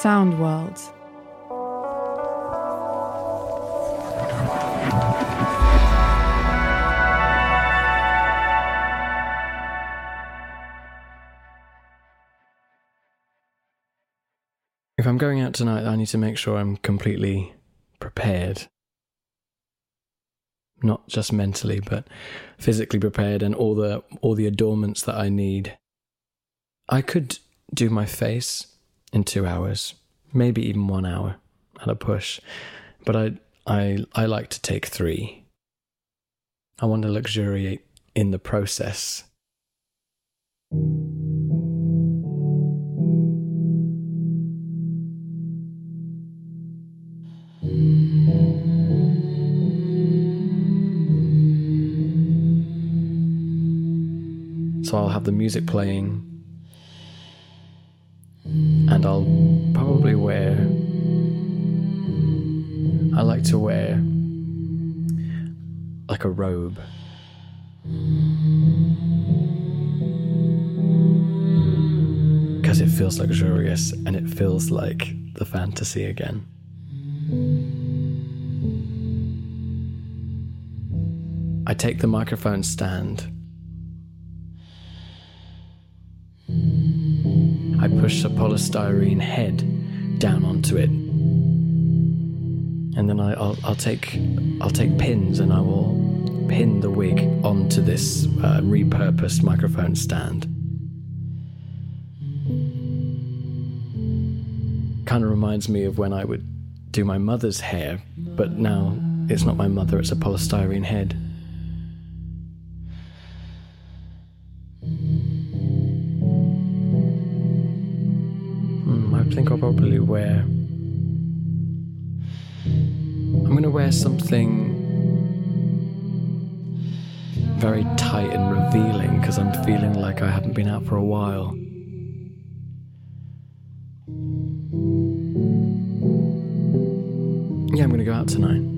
Sound Worlds. If I'm going out tonight, I need to make sure I'm completely prepared. Not just mentally, but physically prepared and all the all the adornments that I need. I could do my face in 2 hours, maybe even 1 hour at a push, but I I I like to take 3. I want to luxuriate in the process. So I'll have the music playing, and I'll probably wear. I like to wear like a robe. Because it feels luxurious and it feels like the fantasy again. I take the microphone stand. Push a polystyrene head down onto it. And then I, will I'll take I'll take pins and I will pin the wig onto this uh, repurposed microphone stand. Kind of reminds me of when I would do my mother's hair, but now it's not my mother, it's a polystyrene head. Probably wear. I'm going to wear something very tight and revealing because I'm feeling like I haven't been out for a while. Yeah, I'm going to go out tonight.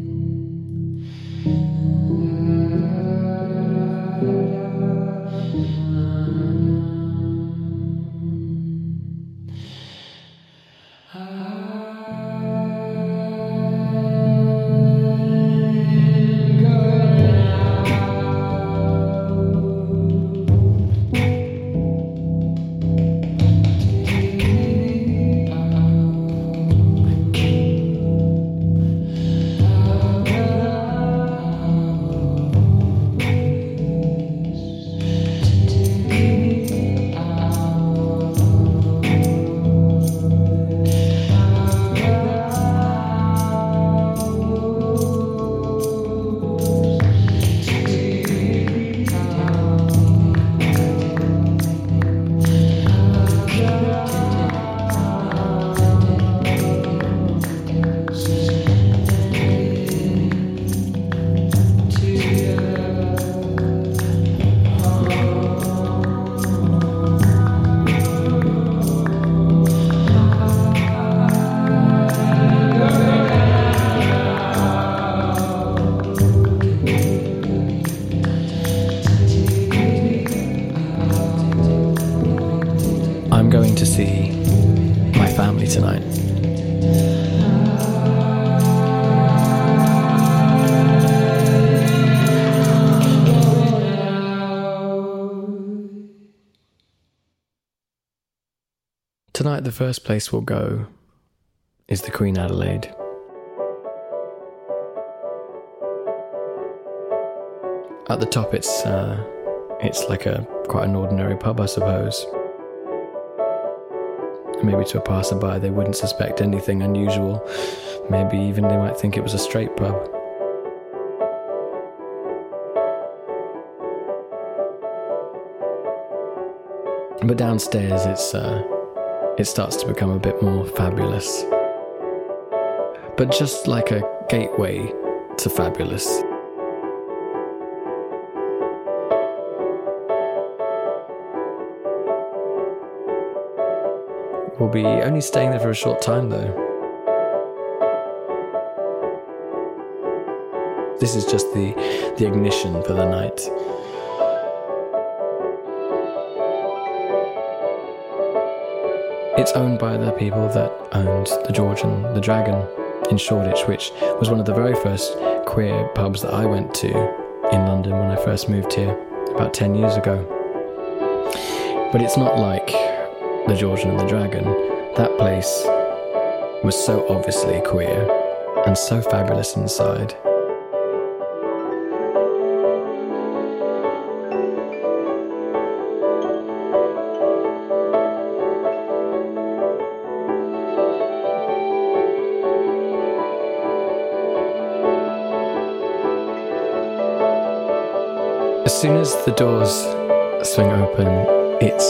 The first place we'll go is the Queen Adelaide. At the top, it's uh, it's like a quite an ordinary pub, I suppose. Maybe to a passerby, they wouldn't suspect anything unusual. Maybe even they might think it was a straight pub. But downstairs, it's uh, it starts to become a bit more fabulous. But just like a gateway to fabulous. We'll be only staying there for a short time though. This is just the the ignition for the night. It's owned by the people that owned the George and the Dragon in Shoreditch, which was one of the very first queer pubs that I went to in London when I first moved here about 10 years ago. But it's not like the Georgian and the Dragon. That place was so obviously queer and so fabulous inside. As soon as the doors swing open, it's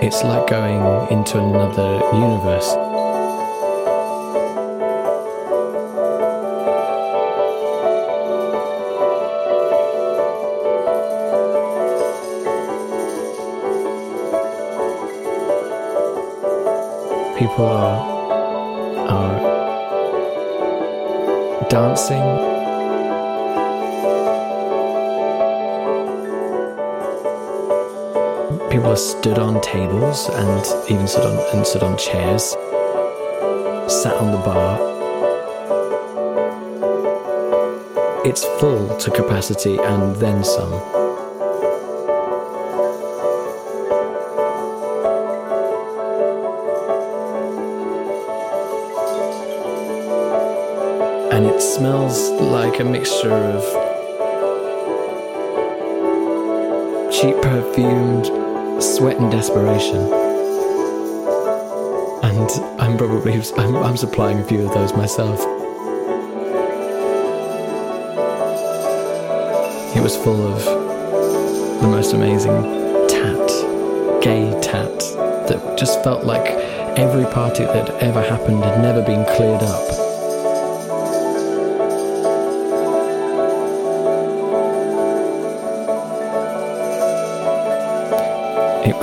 it's like going into another universe. Dancing. People are stood on tables and even stood on and stood on chairs, sat on the bar. It's full to capacity and then some. It smells like a mixture of cheap perfumed sweat and desperation. And I'm probably I'm, I'm supplying a few of those myself. It was full of the most amazing tat, gay tat, that just felt like every party that ever happened had never been cleared up.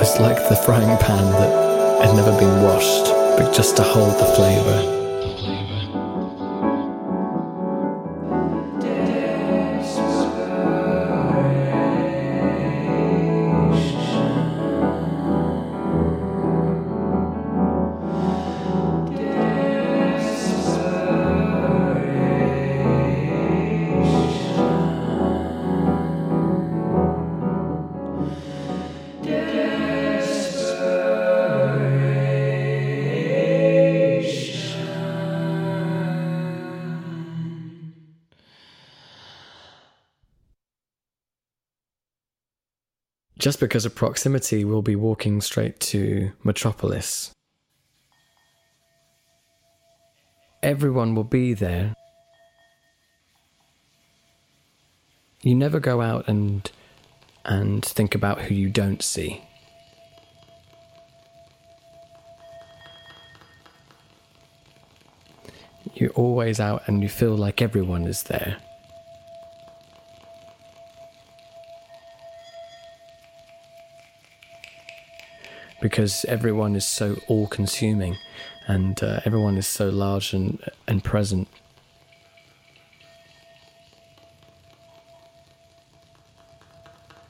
It was like the frying pan that had never been washed, but just to hold the flavour. Just because of proximity, we'll be walking straight to Metropolis. Everyone will be there. You never go out and and think about who you don't see. You're always out and you feel like everyone is there. Because everyone is so all consuming and uh, everyone is so large and, and present.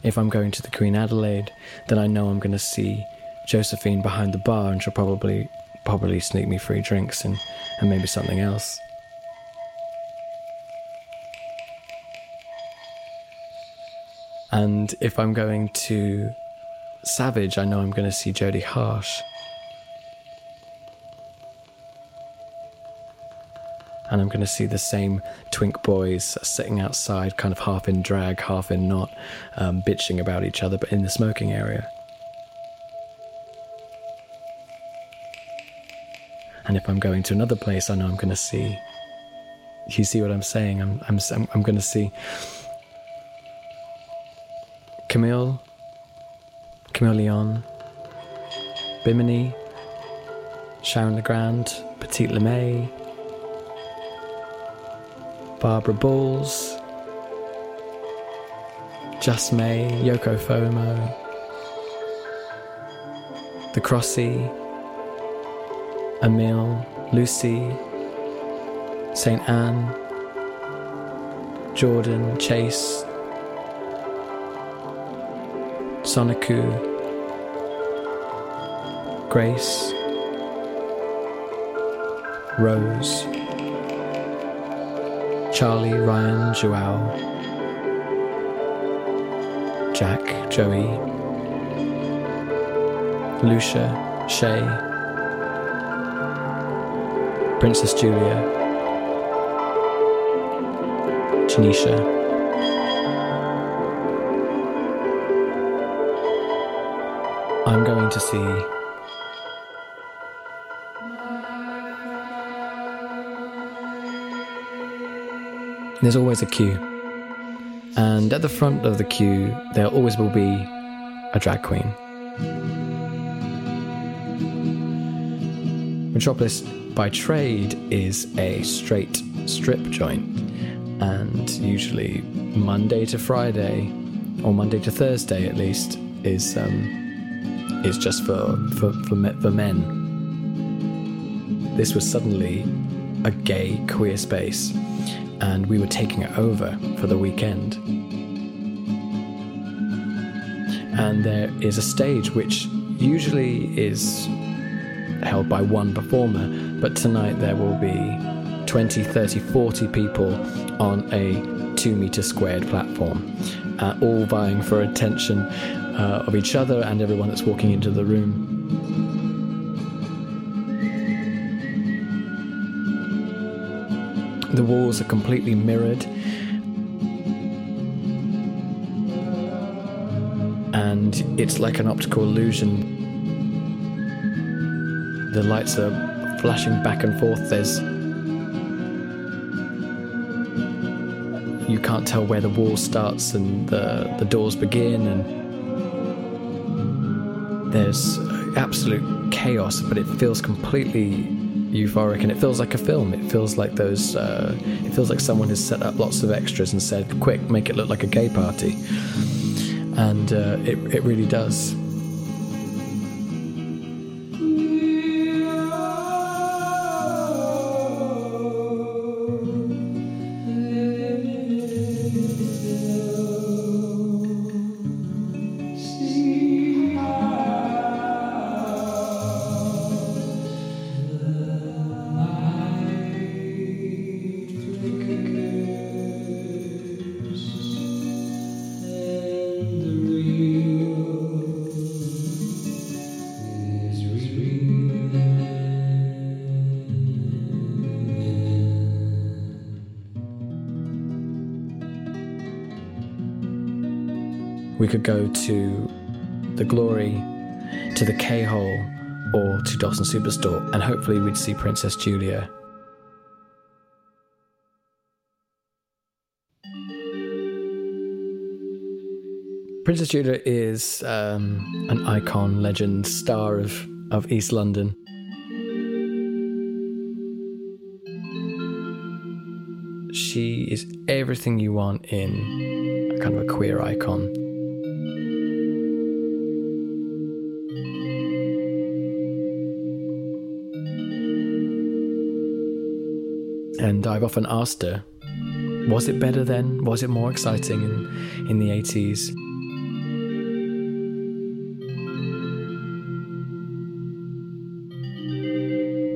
If I'm going to the Queen Adelaide, then I know I'm going to see Josephine behind the bar and she'll probably probably sneak me free drinks and, and maybe something else. And if I'm going to Savage, I know I'm going to see Jodie Harsh. And I'm going to see the same twink boys sitting outside, kind of half in drag, half in not, um, bitching about each other, but in the smoking area. And if I'm going to another place, I know I'm going to see. You see what I'm saying? I'm, I'm, I'm going to see Camille Chameleon, Bimini, Sharon Legrand, Petite LeMay, Barbara Balls, Just May, Yoko Fomo, The Crossy, Emil, Lucy, St. Anne, Jordan, Chase, Soniku, Grace, Rose, Charlie, Ryan, Joao, Jack, Joey, Lucia, Shay, Princess Julia, Janisha. I'm going to see There's always a queue. And at the front of the queue, there always will be a drag queen. Metropolis by trade is a straight strip joint, and usually Monday to Friday, or Monday to Thursday at least, is um, is just for for for, me- for men. This was suddenly a gay queer space, and we were taking it over for the weekend. And there is a stage which usually is held by one performer, but tonight there will be 20, 30, 40 people on a two meter squared platform, uh, all vying for attention uh, of each other and everyone that's walking into the room. The walls are completely mirrored. And it's like an optical illusion. The lights are flashing back and forth. There's. You can't tell where the wall starts and the, the doors begin, and there's absolute chaos, but it feels completely euphoric and it feels like a film. It feels like those. Uh, it feels like someone has set up lots of extras and said, "Quick, make it look like a gay party," and uh, it it really does. We could go to the Glory, to the K Hole, or to Dalston Superstore, and hopefully we'd see Princess Julia. Princess Julia is um, an icon, legend, star of, of East London. She is everything you want in a kind of a queer icon. And I've often asked her, was it better then? Was it more exciting in, in the 80s?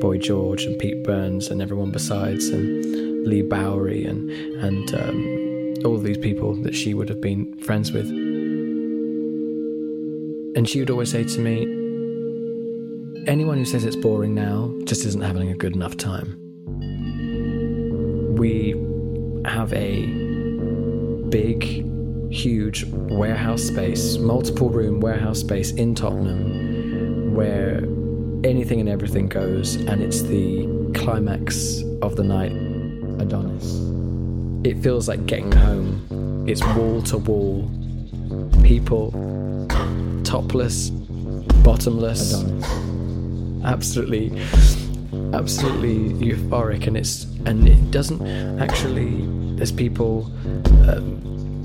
Boy George and Pete Burns and everyone besides, and Leigh Bowery and and um, all these people that she would have been friends with. And she would always say to me, anyone who says it's boring now just isn't having a good enough time. We have a big, huge warehouse space, multiple room warehouse space in Tottenham where anything and everything goes, and it's the climax of the night Adonis. It feels like getting home. It's wall to wall, people, topless, bottomless, Adonis. absolutely, absolutely euphoric, and it's and it doesn't actually. There's people. Um,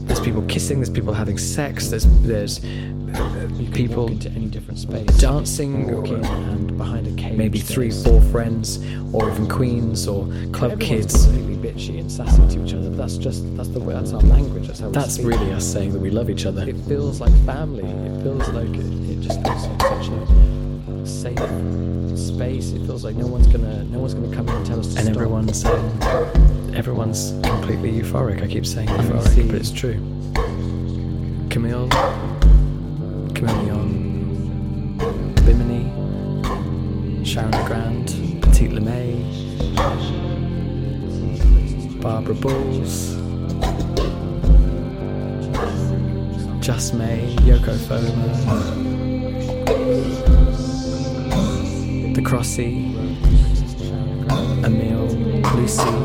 there's people kissing. There's people having sex. There's there's people different space, dancing, walking and behind a cage. maybe three, four friends, or even queens or club Everyone's kids. completely bitchy and sassy to each other. But that's just that's the way. That's our language. That's how we That's speak. really us saying that we love each other. It feels like family. It feels like it, it just feels like such a safe space. It feels like no one's gonna no one's gonna come in and tell us to and stop. everyone's um, everyone's completely euphoric. I keep saying euphoric, but it's true. Camille, Chameleon, Bimini, Sharon Legrand, Petite LeMay, Barbara Bulls, Just May, Yoko Fomo, The Crossy, Emil, Lucy,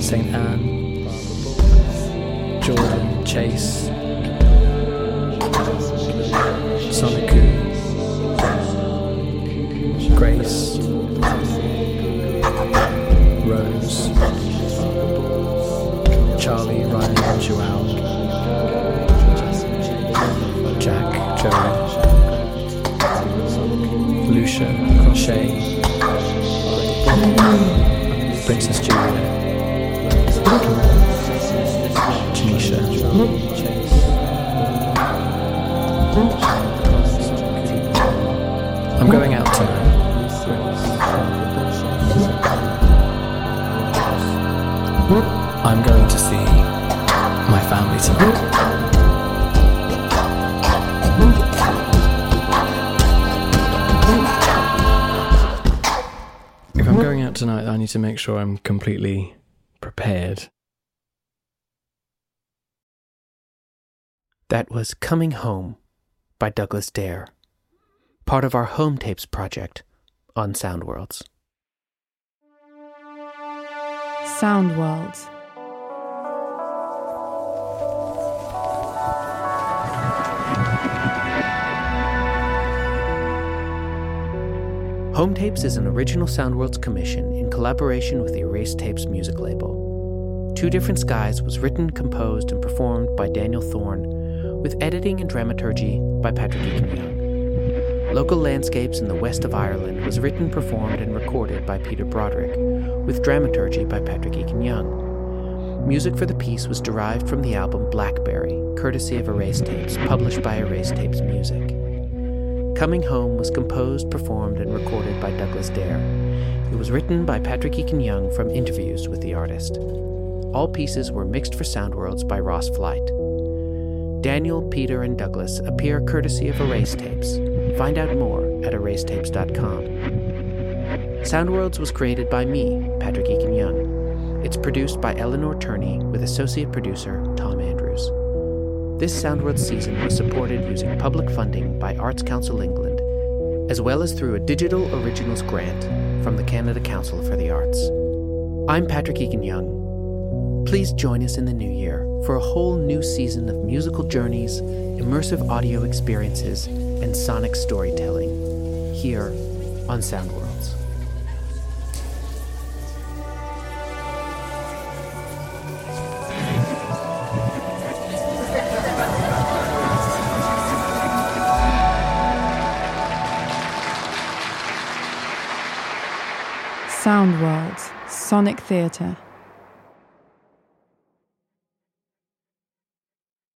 St. Anne, Jordan, Chase, Soniku, I'm going to see my family tonight. If I'm going out tonight, I need to make sure I'm completely prepared. That was Coming Home by Douglas Dare, part of our Home Tapes project on Soundworlds. Sound World. Home Tapes is an original Soundworlds commission in collaboration with the Erased Tapes music label. Two Different Skies was written, composed, and performed by Daniel Thorne, with editing and dramaturgy by Patrick Eakin Young. Local Landscapes in the West of Ireland was written, performed, and recorded by Peter Broderick, with dramaturgy by Patrick Eakin Young. Music for the piece was derived from the album Blackberry, courtesy of Erased Tapes, published by Erased Tapes Music. Coming Home was composed, performed, and recorded by Douglas Dare. It was written by Patrick Eakin Young from interviews with the artist. All pieces were mixed for Soundworlds by Ross Flight. Daniel, Peter, and Douglas appear courtesy of Erase Tapes. Find out more at erased.tapes.com. Soundworlds was created by me, Patrick Eakin Young. It's produced by Eleanor Turney with associate producer Tom Andrews. This Soundworlds season was supported using public funding by Arts Council England, as well as through a Digital Originals grant from the Canada Council for the Arts. I'm Patrick Eakin Young. Please join us in the new year for a whole new season of musical journeys, immersive audio experiences, and sonic storytelling here on Soundworlds. Sound World. Sonic Theatre.